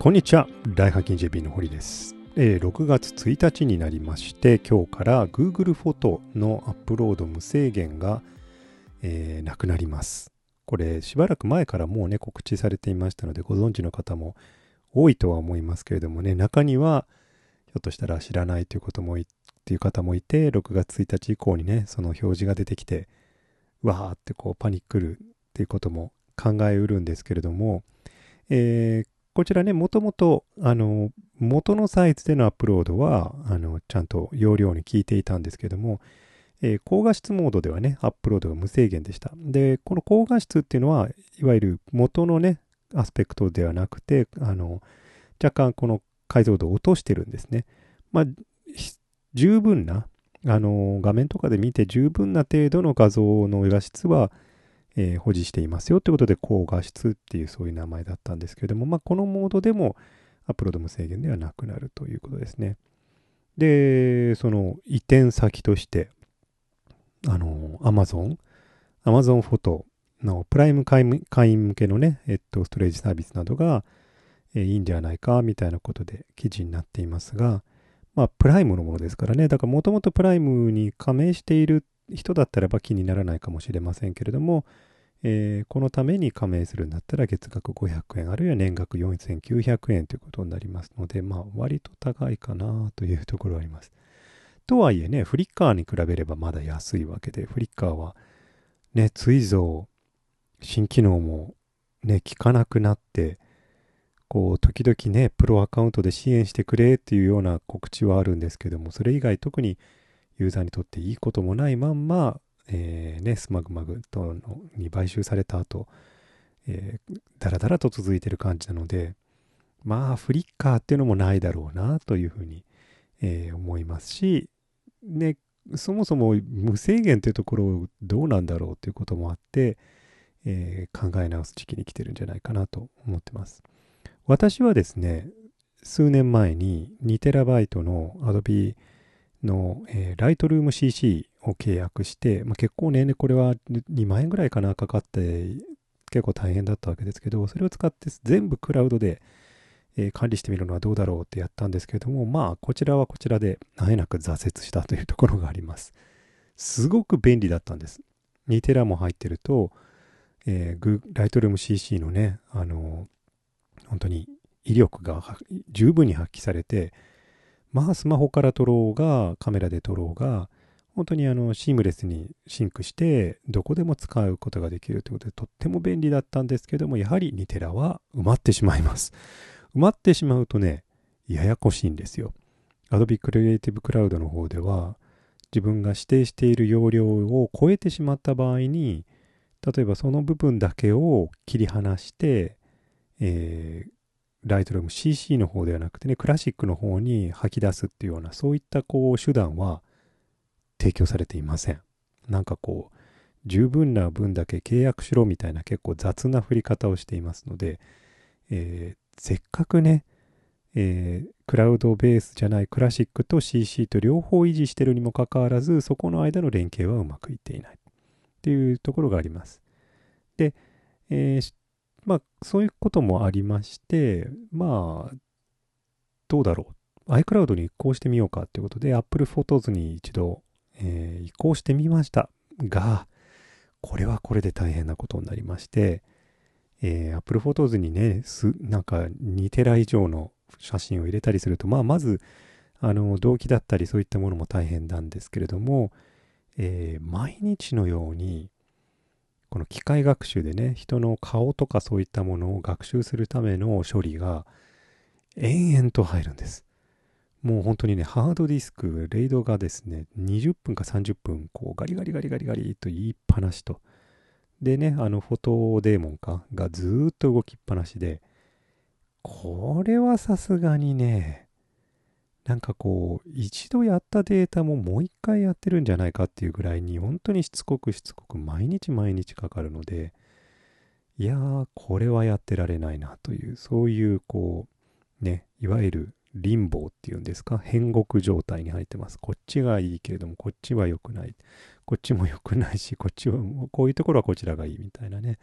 こんにちは。大課金 JP の堀です。えー6月1日になりまして、今日から Google フォトのアップロード無制限が、えーなくなります。これ、しばらく前からもうね、告知されていましたので、ご存知の方も多いとは思いますけれどもね、中には、ひょっとしたら知らないということもい、っていう方もいて、6月1日以降にね、その表示が出てきて、わーってこうパニックるっていうことも考えうるんですけれども、えーこちらね、もともと、あの、元のサイズでのアップロードは、あの、ちゃんと容量に効いていたんですけども、えー高画質モードではね、アップロードが無制限でした。で、この高画質っていうのは、いわゆる元のね、アスペクトではなくて、あの、若干この解像度を落としてるんですね。まあ、十分な、あの、画面とかで見て十分な程度の画像の画質は、えー保持していますよということで、高画質っていうそういう名前だったんですけれども、まあ、このモードでもアップロード無制限ではなくなるということですね。で、その移転先として、あの、Amazon、Amazon フォトのプライム会員向けのね、えっと、ストレージサービスなどが、えーいいんじゃないかみたいなことで記事になっていますが、まあ、プライムのものですからね、だからもともとプライムに加盟している人だったらば気にならないかもしれませんけれども、えーこのために加盟するんだったら月額500円あるいは年額4900円ということになりますので、まあ割と高いかなというところはあります。とはいえね、フリッカーに比べればまだ安いわけで、フリッカーはね、ついぞ新機能もね、効かなくなって、こう、時々ね、プロアカウントで支援してくれっていうような告知はあるんですけども、それ以外特にユーザーにとっていいこともないまんま、えーね、スマグマグとのに買収された後、えーだらだらと続いてる感じなので、まあ、フリッカーっていうのもないだろうなというふうに、えー思いますし、ね、そもそも無制限というところどうなんだろうということもあって、えー考え直す時期に来てるんじゃないかなと思ってます。私はですね、数年前に 2TB の Adobe の、えー、Lightroom CC を契約して、まあ、結構ね、これは2万円ぐらいかなかかって結構大変だったわけですけど、それを使って全部クラウドで、えー管理してみるのはどうだろうってやったんですけれども、まあ、こちらはこちらで、あえなく挫折したというところがあります。すごく便利だったんです。2テラも入ってると、えー、グ Lightroom CC のね、あのー本当に威力が十分に発揮されて、まあ、スマホから撮ろうが、カメラで撮ろうが、本当にあのシームレスにシンクして、どこでも使うことができるということで、とっても便利だったんですけども、やはり2テラは埋まってしまいます。埋まってしまうとね、ややこしいんですよ。Adobe Creative Cloud の方では、自分が指定している容量を超えてしまった場合に、例えばその部分だけを切り離して、えー、Lightroom CC の方ではなくてね、クラシックの方に吐き出すっていうような、そういったこう手段は提供されていません。なんかこう、十分な分だけ契約しろみたいな結構雑な振り方をしていますので、えーせっかくね、えークラウドベースじゃないクラシックと CC と両方維持してるにもかかわらず、そこの間の連携はうまくいっていないっていうところがあります。で、えーまあ、そういうこともありまして、まあ、どうだろう。iCloud に移行してみようかということで、Apple Photos に一度、えー移行してみました。が、これはこれで大変なことになりまして、えー Apple Photos にね、すなんか2テラ以上の写真を入れたりすると、まあ、まず、あの、動機だったりそういったものも大変なんですけれども、えー毎日のように、この機械学習でね、人の顔とかそういったものを学習するための処理が延々と入るんです。もう本当にね、ハードディスク、レイドがですね、20分か30分、こうガリガリガリガリガリと言いっぱなしと。でね、あのフォトデーモンかがずっと動きっぱなしで、これはさすがにね、なんかこう、一度やったデータももう一回やってるんじゃないかっていうぐらいに、本当にしつこくしつこく毎日毎日かかるので、いやー、これはやってられないなという、そういうこう、ね、いわゆるリンボーっていうんですか、変国状態に入ってます。こっちがいいけれども、こっちは良くない。こっちも良くないし、こっちは、こういうところはこちらがいいみたいなね、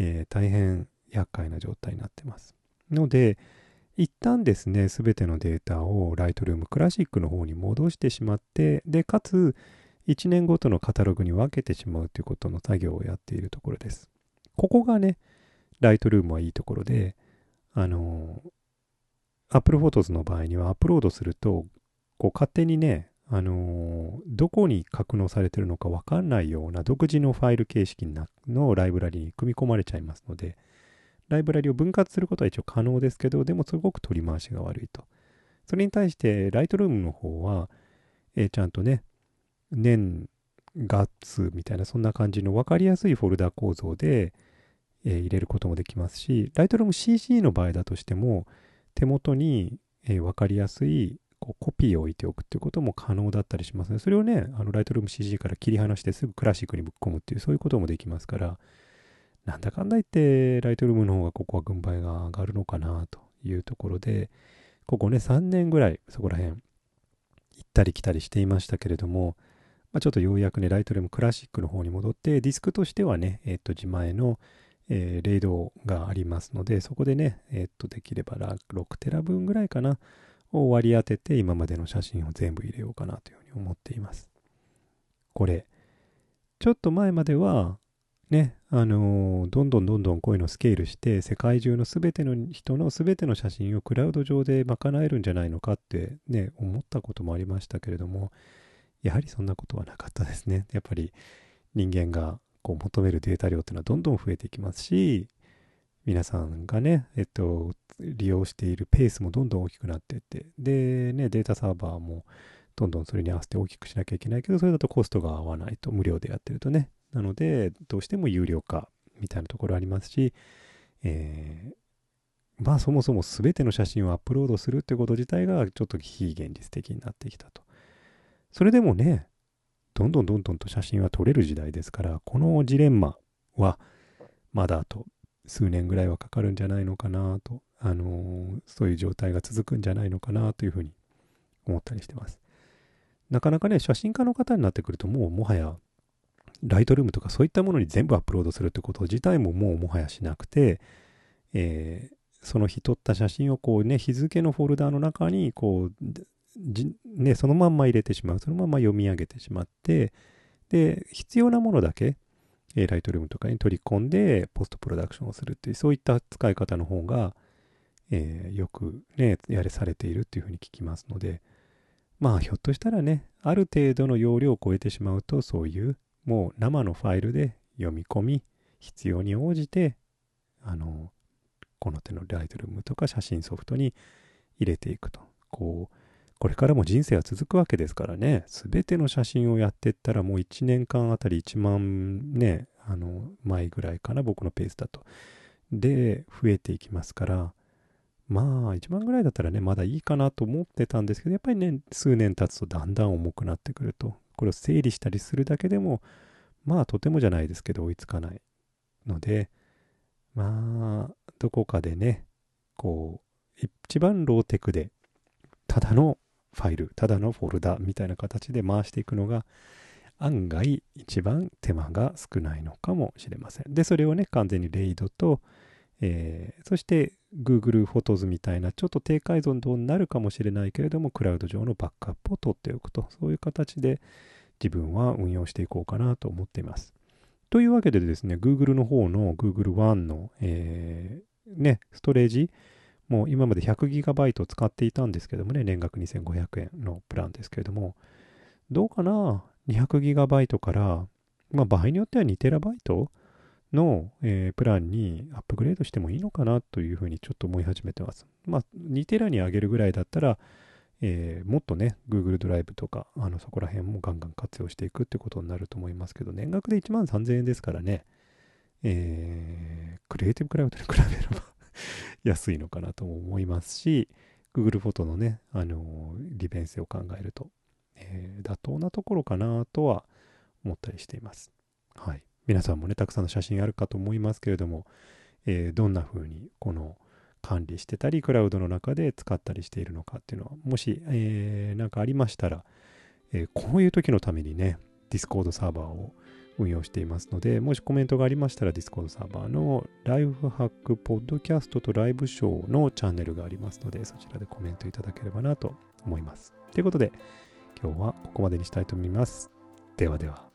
えー大変厄介な状態になってます。ので、一旦ですね、すべてのデータを Lightroom Classic の方に戻してしまって、で、かつ、1年ごとのカタログに分けてしまうということの作業をやっているところです。ここがね、Lightroom はいいところで、あの、Apple Photos の場合にはアップロードすると、こう勝手にね、あのどこに格納されてるのか分かんないような独自のファイル形式のライブラリに組み込まれちゃいますので、ライブラリを分割することは一応可能ですけど、でもすごく取り回しが悪いと。それに対して、ライトルームの方は、えー、ちゃんとね、年、月みたいなそんな感じの分かりやすいフォルダ構造で、えー、入れることもできますし、ライトルーム CC の場合だとしても、手元に、えー、分かりやすいこうコピーを置いておくっていうことも可能だったりしますね。それをね、あのライトルーム CG から切り離してすぐクラシックにぶっ込むっていう、そういうこともできますから、なんだかんだ言って、ライトルームの方がここは軍配が上がるのかなというところで、ここね、3年ぐらいそこら辺、行ったり来たりしていましたけれども、まあ、ちょっとようやくね、ライトルームクラシックの方に戻って、ディスクとしてはね、えっ、と、自前の、えー、レイドがありますので、そこでね、えっ、と、できれば6テラ分ぐらいかな、を割り当てて、今までの写真を全部入れようかなというふうに思っています。これ、ちょっと前までは、ね、あのー、どんどんどんどんこういうのスケールして、世界中のすべての人のすべての写真をクラウド上で賄えるんじゃないのかってね、思ったこともありましたけれども、やはりそんなことはなかったですね。やっぱり人間がこう求めるデータ量っていうのはどんどん増えていきますし、皆さんがね、えっと、利用しているペースもどんどん大きくなっていって、で、ね、データサーバーもどんどんそれに合わせて大きくしなきゃいけないけど、それだとコストが合わないと、無料でやってるとね。なので、どうしても有料化みたいなところありますし、えー、まあそもそも全ての写真をアップロードするってこと自体がちょっと非現実的になってきたと。それでもね、どんどんどんどんと写真は撮れる時代ですから、このジレンマはまだあと数年ぐらいはかかるんじゃないのかなと、あのー、そういう状態が続くんじゃないのかなというふうに思ったりしてます。なかなかね、写真家の方になってくると、もうもはやライトルームとかそういったものに全部アップロードするってこと自体ももうもはやしなくて、えー、その日撮った写真をこうね、日付のフォルダーの中にこう、ね、そのまんま入れてしまう。そのまま読み上げてしまって、で、必要なものだけ、えー、ライトルームとかに取り込んで、ポストプロダクションをするっていう、そういった使い方の方が、えー、よくね、やれされているっていうふうに聞きますので、まあ、ひょっとしたらね、ある程度の容量を超えてしまうと、そういうもう生のファイルで読み込み、必要に応じて、あの、この手のライトルームとか写真ソフトに入れていくと。こう、これからも人生は続くわけですからね、すべての写真をやっていったらもう1年間あたり1万ね、あの、枚ぐらいかな、僕のペースだと。で、増えていきますから、まあ、1万ぐらいだったらね、まだいいかなと思ってたんですけど、やっぱりね、数年経つとだんだん重くなってくると。これを整理したりするだけでも、まあとてもじゃないですけど追いつかないので、まあ、どこかでね、こう、一番ローテクで、ただのファイル、ただのフォルダみたいな形で回していくのが、案外一番手間が少ないのかもしれません。で、それをね、完全にレイドと、えー、そして Google フォトズみたいなちょっと低解像度になるかもしれないけれども、クラウド上のバックアップを取っておくと、そういう形で自分は運用していこうかなと思っています。というわけでですね、Google の方の Google One の、えー、ね、ストレージ、もう今まで 100GB 使っていたんですけどもね、年額2500円のプランですけれども、どうかな ?200GB から、まあ場合によっては 2TB の、えー、プランにアップグレードしてもいいのかなというふうにちょっと思い始めてます。まあ、2テラに上げるぐらいだったら、えー、もっとね、Google ドライブとか、あのそこら辺もガンガン活用していくってことになると思いますけど、年額で1万3000円ですからね、えー、クリエイティブクラウドに比べれば 安いのかなとも思いますし、Google フォトのね、あのー、利便性を考えると、えー、妥当なところかなとは思ったりしています。はい。皆さんもね、たくさんの写真あるかと思いますけれども、えー、どんな風にこの管理してたり、クラウドの中で使ったりしているのかっていうのは、もし、えー、なんかありましたら、えー、こういう時のためにね、Discord サーバーを運用していますので、もしコメントがありましたら、Discord サーバーのライフハックポッドキャストとライブショーのチャンネルがありますので、そちらでコメントいただければなと思います。ということで、今日はここまでにしたいと思います。ではでは。